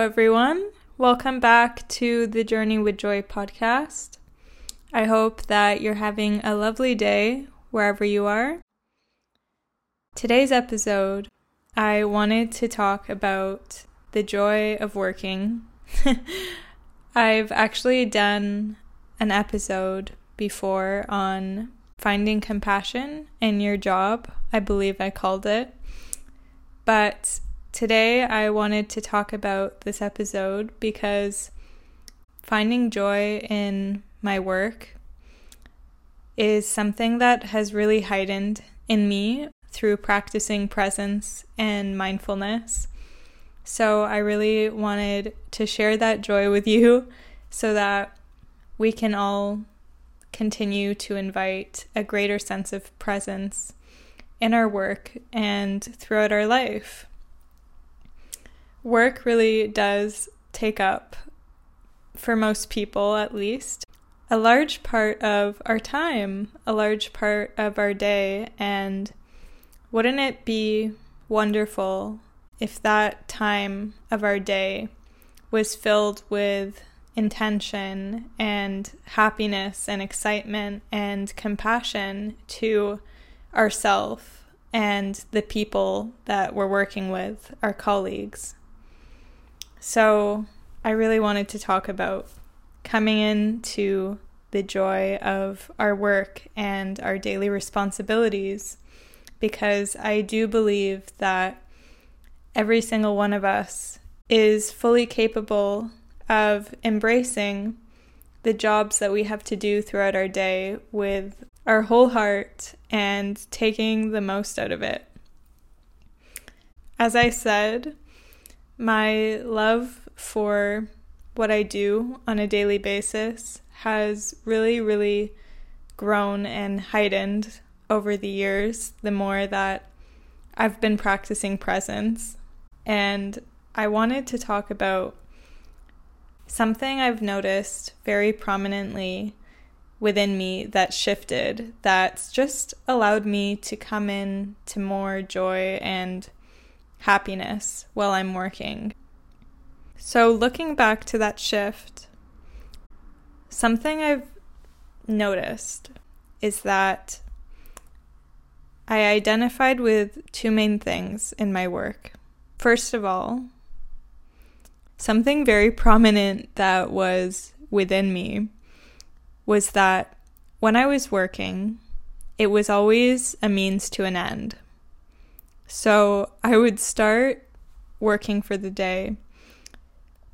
everyone. Welcome back to the Journey with Joy podcast. I hope that you're having a lovely day wherever you are. Today's episode, I wanted to talk about the joy of working. I've actually done an episode before on finding compassion in your job. I believe I called it. But today I wanted to talk about this episode because finding joy in my work is something that has really heightened in me through practicing presence and mindfulness. So I really wanted to share that joy with you so that we can all continue to invite a greater sense of presence in our work and throughout our life. Work really does take up, for most people at least, a large part of our time, a large part of our day, and wouldn't it be wonderful if that time of our day was filled with intention and happiness and excitement and compassion to ourself and the people that we're working with, our colleagues. So, I really wanted to talk about coming into the joy of our work and our daily responsibilities because I do believe that every single one of us is fully capable of embracing the jobs that we have to do throughout our day with our whole heart and taking the most out of it. As I said, my love for what I do on a daily basis has really, really grown and heightened over the years the more that I've been practicing presence. And I wanted to talk about something I've noticed very prominently within me that shifted, that's just allowed me to come in to more joy and happiness while I'm working. So, looking back to that shift, something I've noticed is that I identified with two main things in my work. First of all, something very prominent that was within me was that when I was working, it was always a means to an end. So I would start working for the day,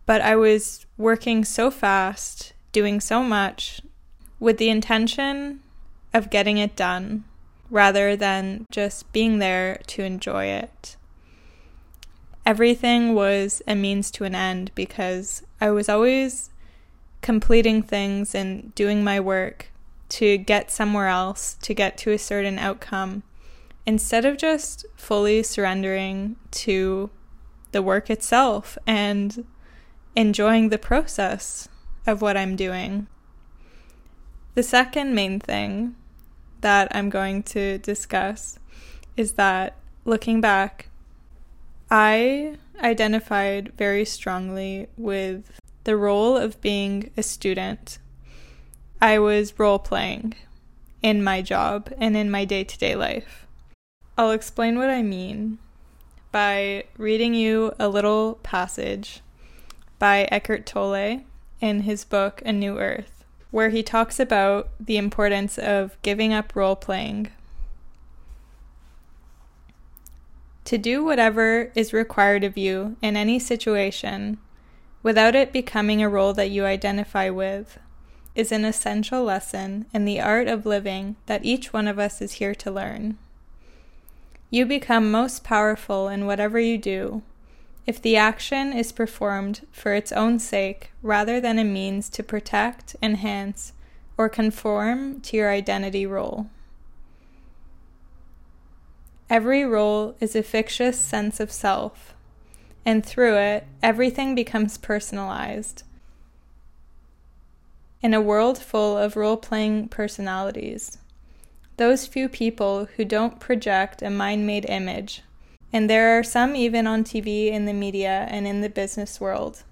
but I was working so fast, doing so much, with the intention of getting it done rather than just being there to enjoy it. Everything was a means to an end because I was always completing things and doing my work to get somewhere else, to get to a certain outcome, instead of just fully surrendering to the work itself and enjoying the process of what I'm doing. The second main thing that I'm going to discuss is that looking back, I identified very strongly with the role of being a student. I was role playing in my job and in my day to day life. I'll explain what I mean by reading you a little passage by Eckhart Tolle in his book A New Earth, where he talks about the importance of giving up role playing to do whatever is required of you in any situation without it becoming a role that you identify with is an essential lesson in the art of living that each one of us is here to learn. You become most powerful in whatever you do if the action is performed for its own sake rather than a means to protect, enhance, or conform to your identity role. Every role is a fictitious sense of self, and through it, everything becomes personalized. In a world full of role playing personalities, those few people who don't project a mind made image And there are some even on TV, in the media, and in the business world,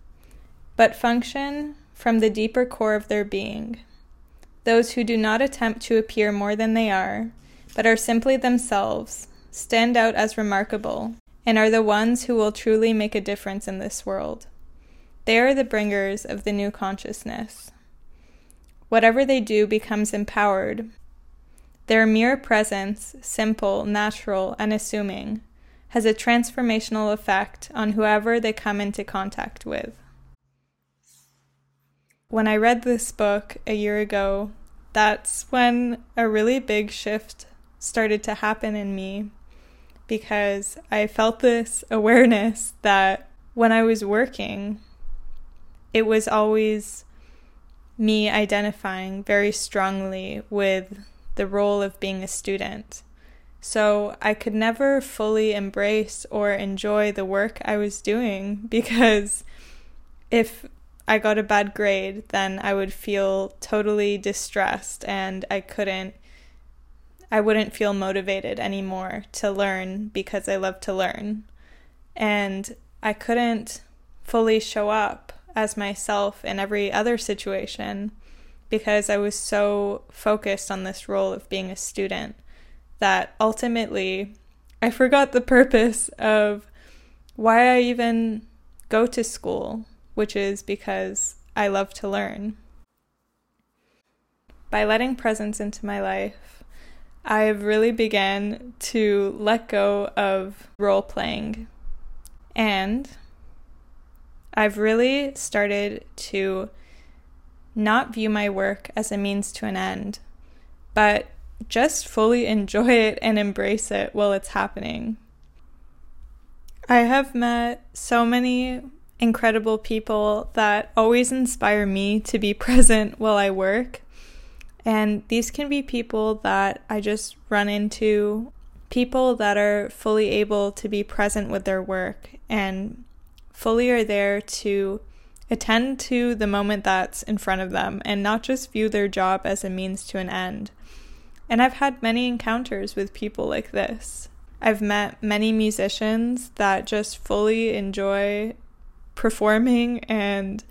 but function from the deeper core of their being. Those who do not attempt to appear more than they are, but are simply themselves, stand out as remarkable, and are the ones who will truly make a difference in this world. They are the bringers of the new consciousness. Whatever they do becomes empowered. Their mere presence, simple, natural, and assuming, has a transformational effect on whoever they come into contact with. When I read this book a year ago, that's when a really big shift started to happen in me because I felt this awareness that when I was working, it was always me identifying very strongly with the role of being a student. So I could never fully embrace or enjoy the work I was doing because if I got a bad grade, then I would feel totally distressed and I couldn't I wouldn't feel motivated anymore to learn because I love to learn. And I couldn't fully show up as myself in every other situation because I was so focused on this role of being a student that ultimately I forgot the purpose of why I even go to school, which is because I love to learn. By letting presence into my life, I've really began to let go of role playing. And I've really started to not view my work as a means to an end, but just fully enjoy it and embrace it while it's happening. I have met so many incredible people that always inspire me to be present while I work and these can be people that I just run into, people that are fully able to be present with their work and fully are there to attend to the moment that's in front of them and not just view their job as a means to an end. And I've had many encounters with people like this. I've met many musicians that just fully enjoy performing and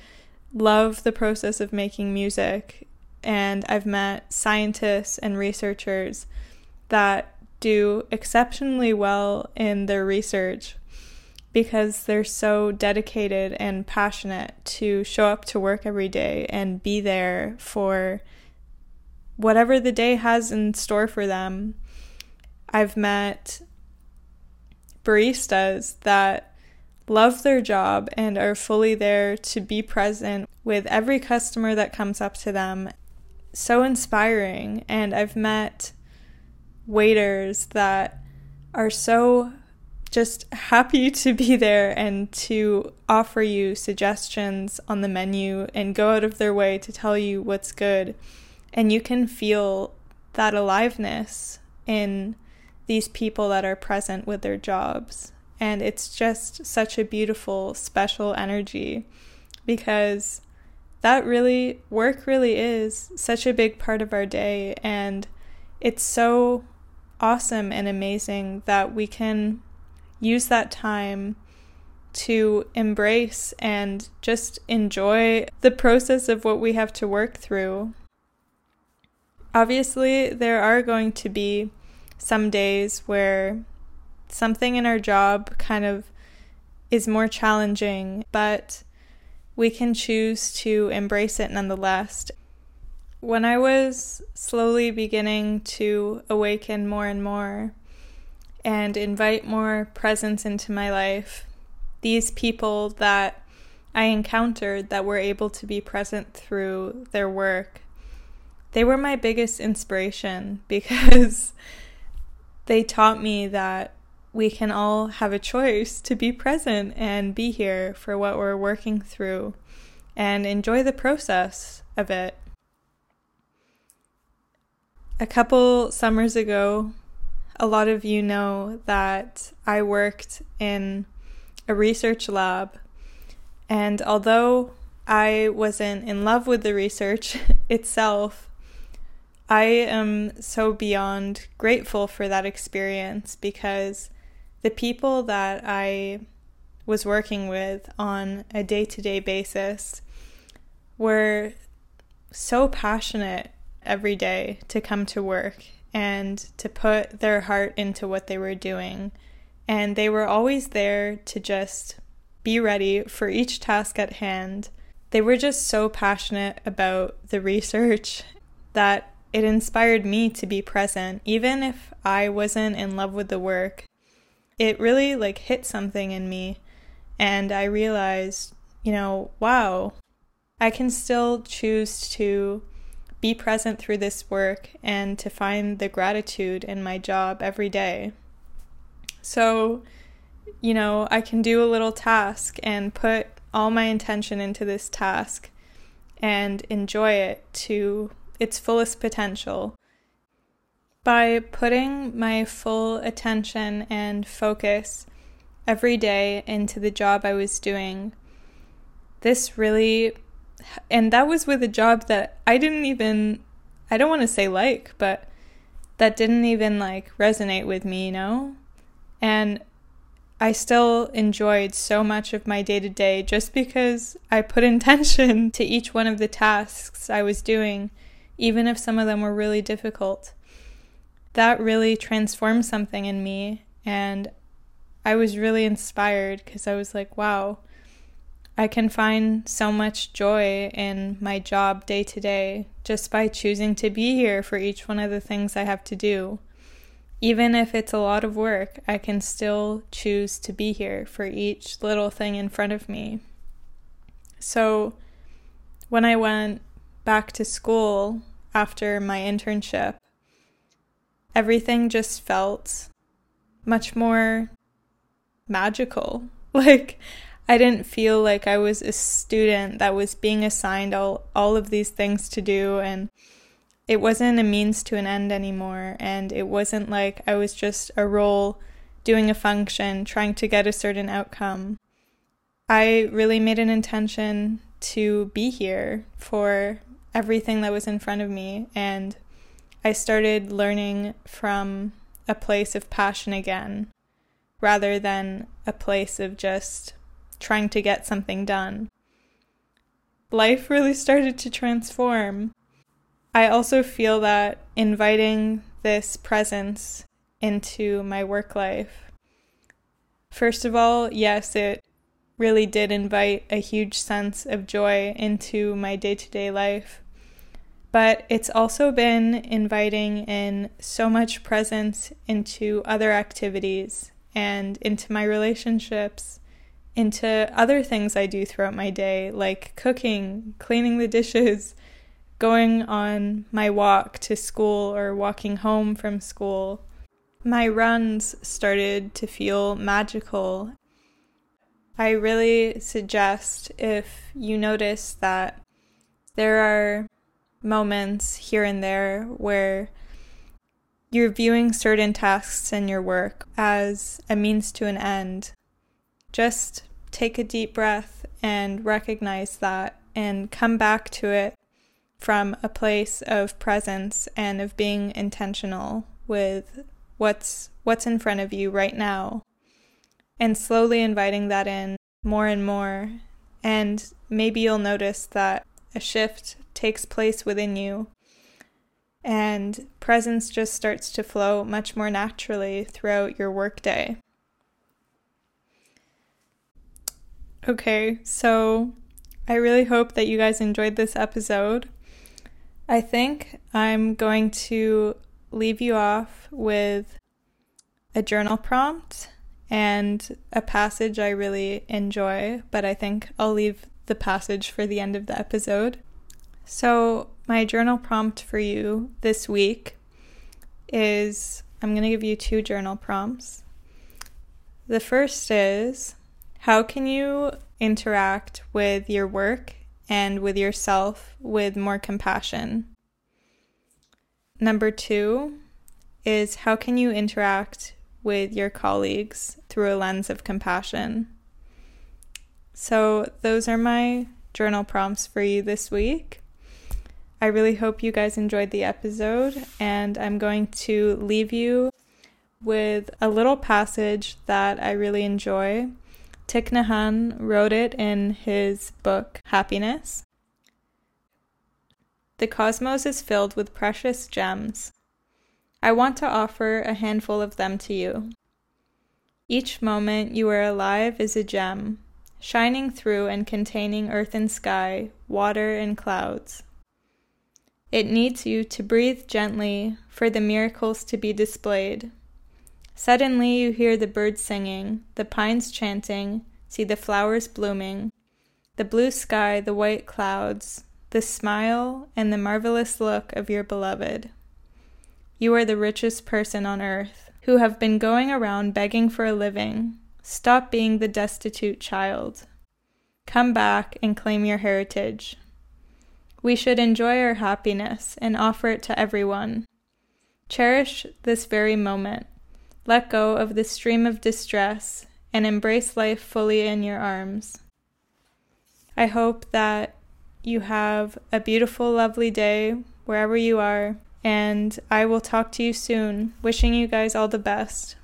love the process of making music and I've met scientists and researchers that do exceptionally well in their research because they're so dedicated and passionate to show up to work every day and be there for whatever the day has in store for them. I've met baristas that love their job and are fully there to be present with every customer that comes up to them so inspiring. And I've met waiters that are so just happy to be there and to offer you suggestions on the menu and go out of their way to tell you what's good. And you can feel that aliveness in these people that are present with their jobs. And it's just such a beautiful, special energy because that really, work really is such a big part of our day. And it's so awesome and amazing that we can use that time to embrace and just enjoy the process of what we have to work through. Obviously, there are going to be some days where something in our job kind of is more challenging, but we can choose to embrace it nonetheless. When I was slowly beginning to awaken more and more and invite more presence into my life, these people that I encountered that were able to be present through their work, they were my biggest inspiration because they taught me that we can all have a choice to be present and be here for what we're working through and enjoy the process of it. A couple summers ago, a lot of you know that I worked in a research lab, and although I wasn't in love with the research itself, I am so beyond grateful for that experience because the people that I was working with on a day to day basis were so passionate every day to come to work and to put their heart into what they were doing. And they were always there to just be ready for each task at hand. They were just so passionate about the research that it inspired me to be present, even if I wasn't in love with the work. It really like hit something in me, and I realized, you know, wow, I can still choose to be present through this work and to find the gratitude in my job every day. So, you know, I can do a little task and put all my intention into this task and enjoy it to its fullest potential. By putting my full attention and focus every day into the job I was doing, this really and that was with a job that I didn't even I don't want to say like, but that didn't even like resonate with me, you know? And I still enjoyed so much of my day to day just because I put intention to each one of the tasks I was doing, even if some of them were really difficult. That really transformed something in me, and I was really inspired because I was like, wow, I can find so much joy in my job day to day just by choosing to be here for each one of the things I have to do. Even if it's a lot of work, I can still choose to be here for each little thing in front of me. So, when I went back to school after my internship, everything just felt much more magical. Like, I didn't feel like I was a student that was being assigned all, all of these things to do and it wasn't a means to an end anymore and it wasn't like I was just a role doing a function trying to get a certain outcome. I really made an intention to be here for everything that was in front of me and I started learning from a place of passion again rather than a place of just trying to get something done. Life really started to transform. I also feel that inviting this presence into my work life. First of all, yes, it really did invite a huge sense of joy into my day to day life. But it's also been inviting in so much presence into other activities and into my relationships into other things I do throughout my day, like cooking, cleaning the dishes, going on my walk to school or walking home from school. My runs started to feel magical. I really suggest if you notice that there are moments here and there where you're viewing certain tasks in your work as a means to an end just take a deep breath and recognize that and come back to it from a place of presence and of being intentional with what's what's in front of you right now and slowly inviting that in more and more and maybe you'll notice that a shift takes place within you and presence just starts to flow much more naturally throughout your workday. Okay, so I really hope that you guys enjoyed this episode. I think I'm going to leave you off with a journal prompt and a passage I really enjoy, but I think I'll leave the passage for the end of the episode. So, my journal prompt for you this week is I'm going to give you two journal prompts. The first is how can you interact with your work and with yourself with more compassion? Number two is how can you interact with your colleagues through a lens of compassion? So, those are my journal prompts for you this week. I really hope you guys enjoyed the episode, and I'm going to leave you with a little passage that I really enjoy. Thich Nhat Hanh wrote it in his book Happiness. The cosmos is filled with precious gems. I want to offer a handful of them to you. Each moment you are alive is a gem, shining through and containing earth and sky, water and clouds. It needs you to breathe gently for the miracles to be displayed. Suddenly you hear the birds singing, the pines chanting, see the flowers blooming, the blue sky, the white clouds, the smile, and the marvelous look of your beloved. You are the richest person on earth, who have been going around begging for a living. Stop being the destitute child. Come back and claim your heritage. We should enjoy our happiness and offer it to everyone. Cherish this very moment. Let go of the stream of distress and embrace life fully in your arms. I hope that you have a beautiful, lovely day wherever you are, and I will talk to you soon. Wishing you guys all the best.